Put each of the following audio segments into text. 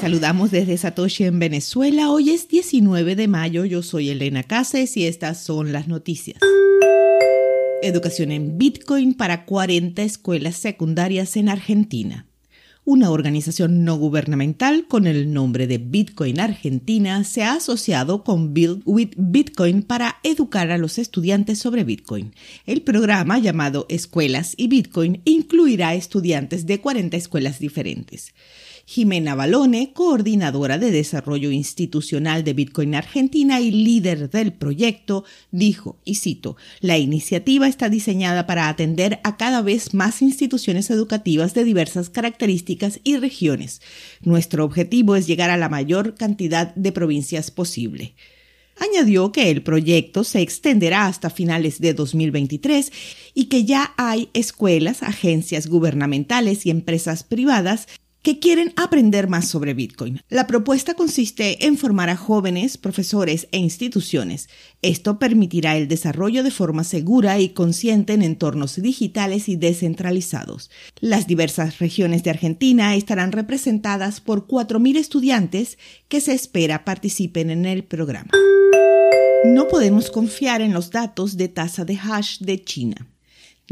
Saludamos desde Satoshi en Venezuela. Hoy es 19 de mayo. Yo soy Elena Cases y estas son las noticias. Educación en Bitcoin para 40 escuelas secundarias en Argentina. Una organización no gubernamental con el nombre de Bitcoin Argentina se ha asociado con Build with Bitcoin para educar a los estudiantes sobre Bitcoin. El programa llamado Escuelas y Bitcoin incluirá estudiantes de 40 escuelas diferentes. Jimena Balone, coordinadora de desarrollo institucional de Bitcoin Argentina y líder del proyecto, dijo, y cito, la iniciativa está diseñada para atender a cada vez más instituciones educativas de diversas características y regiones. Nuestro objetivo es llegar a la mayor cantidad de provincias posible. Añadió que el proyecto se extenderá hasta finales de 2023 y que ya hay escuelas, agencias gubernamentales y empresas privadas que quieren aprender más sobre Bitcoin. La propuesta consiste en formar a jóvenes, profesores e instituciones. Esto permitirá el desarrollo de forma segura y consciente en entornos digitales y descentralizados. Las diversas regiones de Argentina estarán representadas por 4.000 estudiantes que se espera participen en el programa. No podemos confiar en los datos de tasa de hash de China.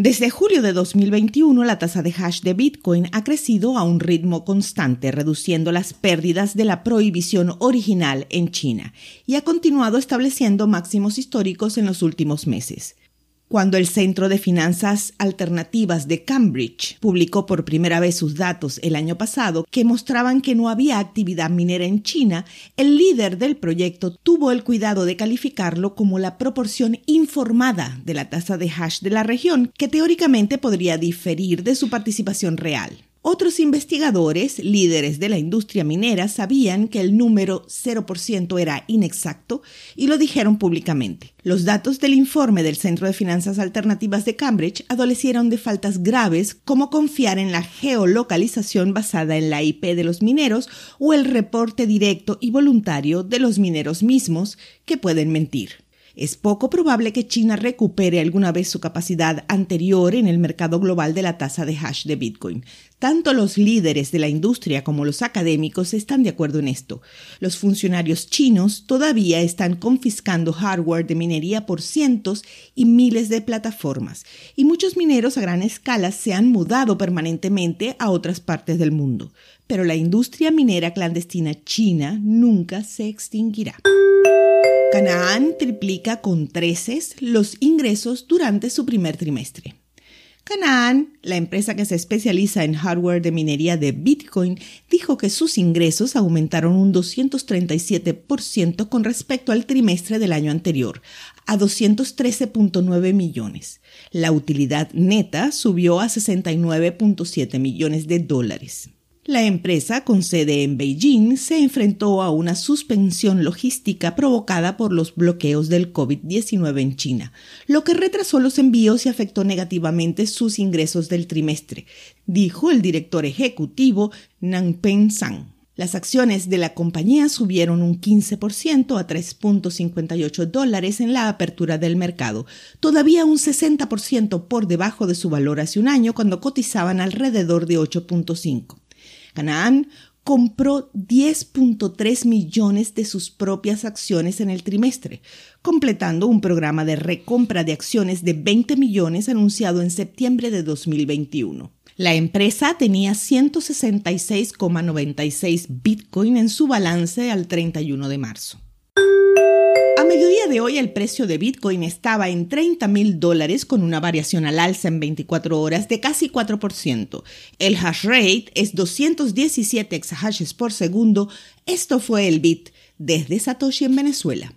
Desde julio de 2021, la tasa de hash de Bitcoin ha crecido a un ritmo constante, reduciendo las pérdidas de la prohibición original en China, y ha continuado estableciendo máximos históricos en los últimos meses. Cuando el Centro de Finanzas Alternativas de Cambridge publicó por primera vez sus datos el año pasado que mostraban que no había actividad minera en China, el líder del proyecto tuvo el cuidado de calificarlo como la proporción informada de la tasa de hash de la región, que teóricamente podría diferir de su participación real. Otros investigadores, líderes de la industria minera, sabían que el número 0% era inexacto y lo dijeron públicamente. Los datos del informe del Centro de Finanzas Alternativas de Cambridge adolecieron de faltas graves como confiar en la geolocalización basada en la IP de los mineros o el reporte directo y voluntario de los mineros mismos que pueden mentir. Es poco probable que China recupere alguna vez su capacidad anterior en el mercado global de la tasa de hash de Bitcoin. Tanto los líderes de la industria como los académicos están de acuerdo en esto. Los funcionarios chinos todavía están confiscando hardware de minería por cientos y miles de plataformas, y muchos mineros a gran escala se han mudado permanentemente a otras partes del mundo. Pero la industria minera clandestina china nunca se extinguirá. Canaan triplica con treces los ingresos durante su primer trimestre. Canaan, la empresa que se especializa en hardware de minería de Bitcoin, dijo que sus ingresos aumentaron un 237% con respecto al trimestre del año anterior, a 213.9 millones. La utilidad neta subió a 69.7 millones de dólares. La empresa, con sede en Beijing, se enfrentó a una suspensión logística provocada por los bloqueos del COVID-19 en China, lo que retrasó los envíos y afectó negativamente sus ingresos del trimestre, dijo el director ejecutivo Nangpeng Sang. Las acciones de la compañía subieron un 15% a 3.58 dólares en la apertura del mercado, todavía un 60% por debajo de su valor hace un año cuando cotizaban alrededor de 8.5. Canaan compró 10.3 millones de sus propias acciones en el trimestre, completando un programa de recompra de acciones de 20 millones anunciado en septiembre de 2021. La empresa tenía 166,96 Bitcoin en su balance al 31 de marzo. A mediodía de hoy el precio de Bitcoin estaba en 30 mil dólares con una variación al alza en 24 horas de casi 4%. El hash rate es 217 exahashes por segundo. Esto fue el Bit desde Satoshi en Venezuela.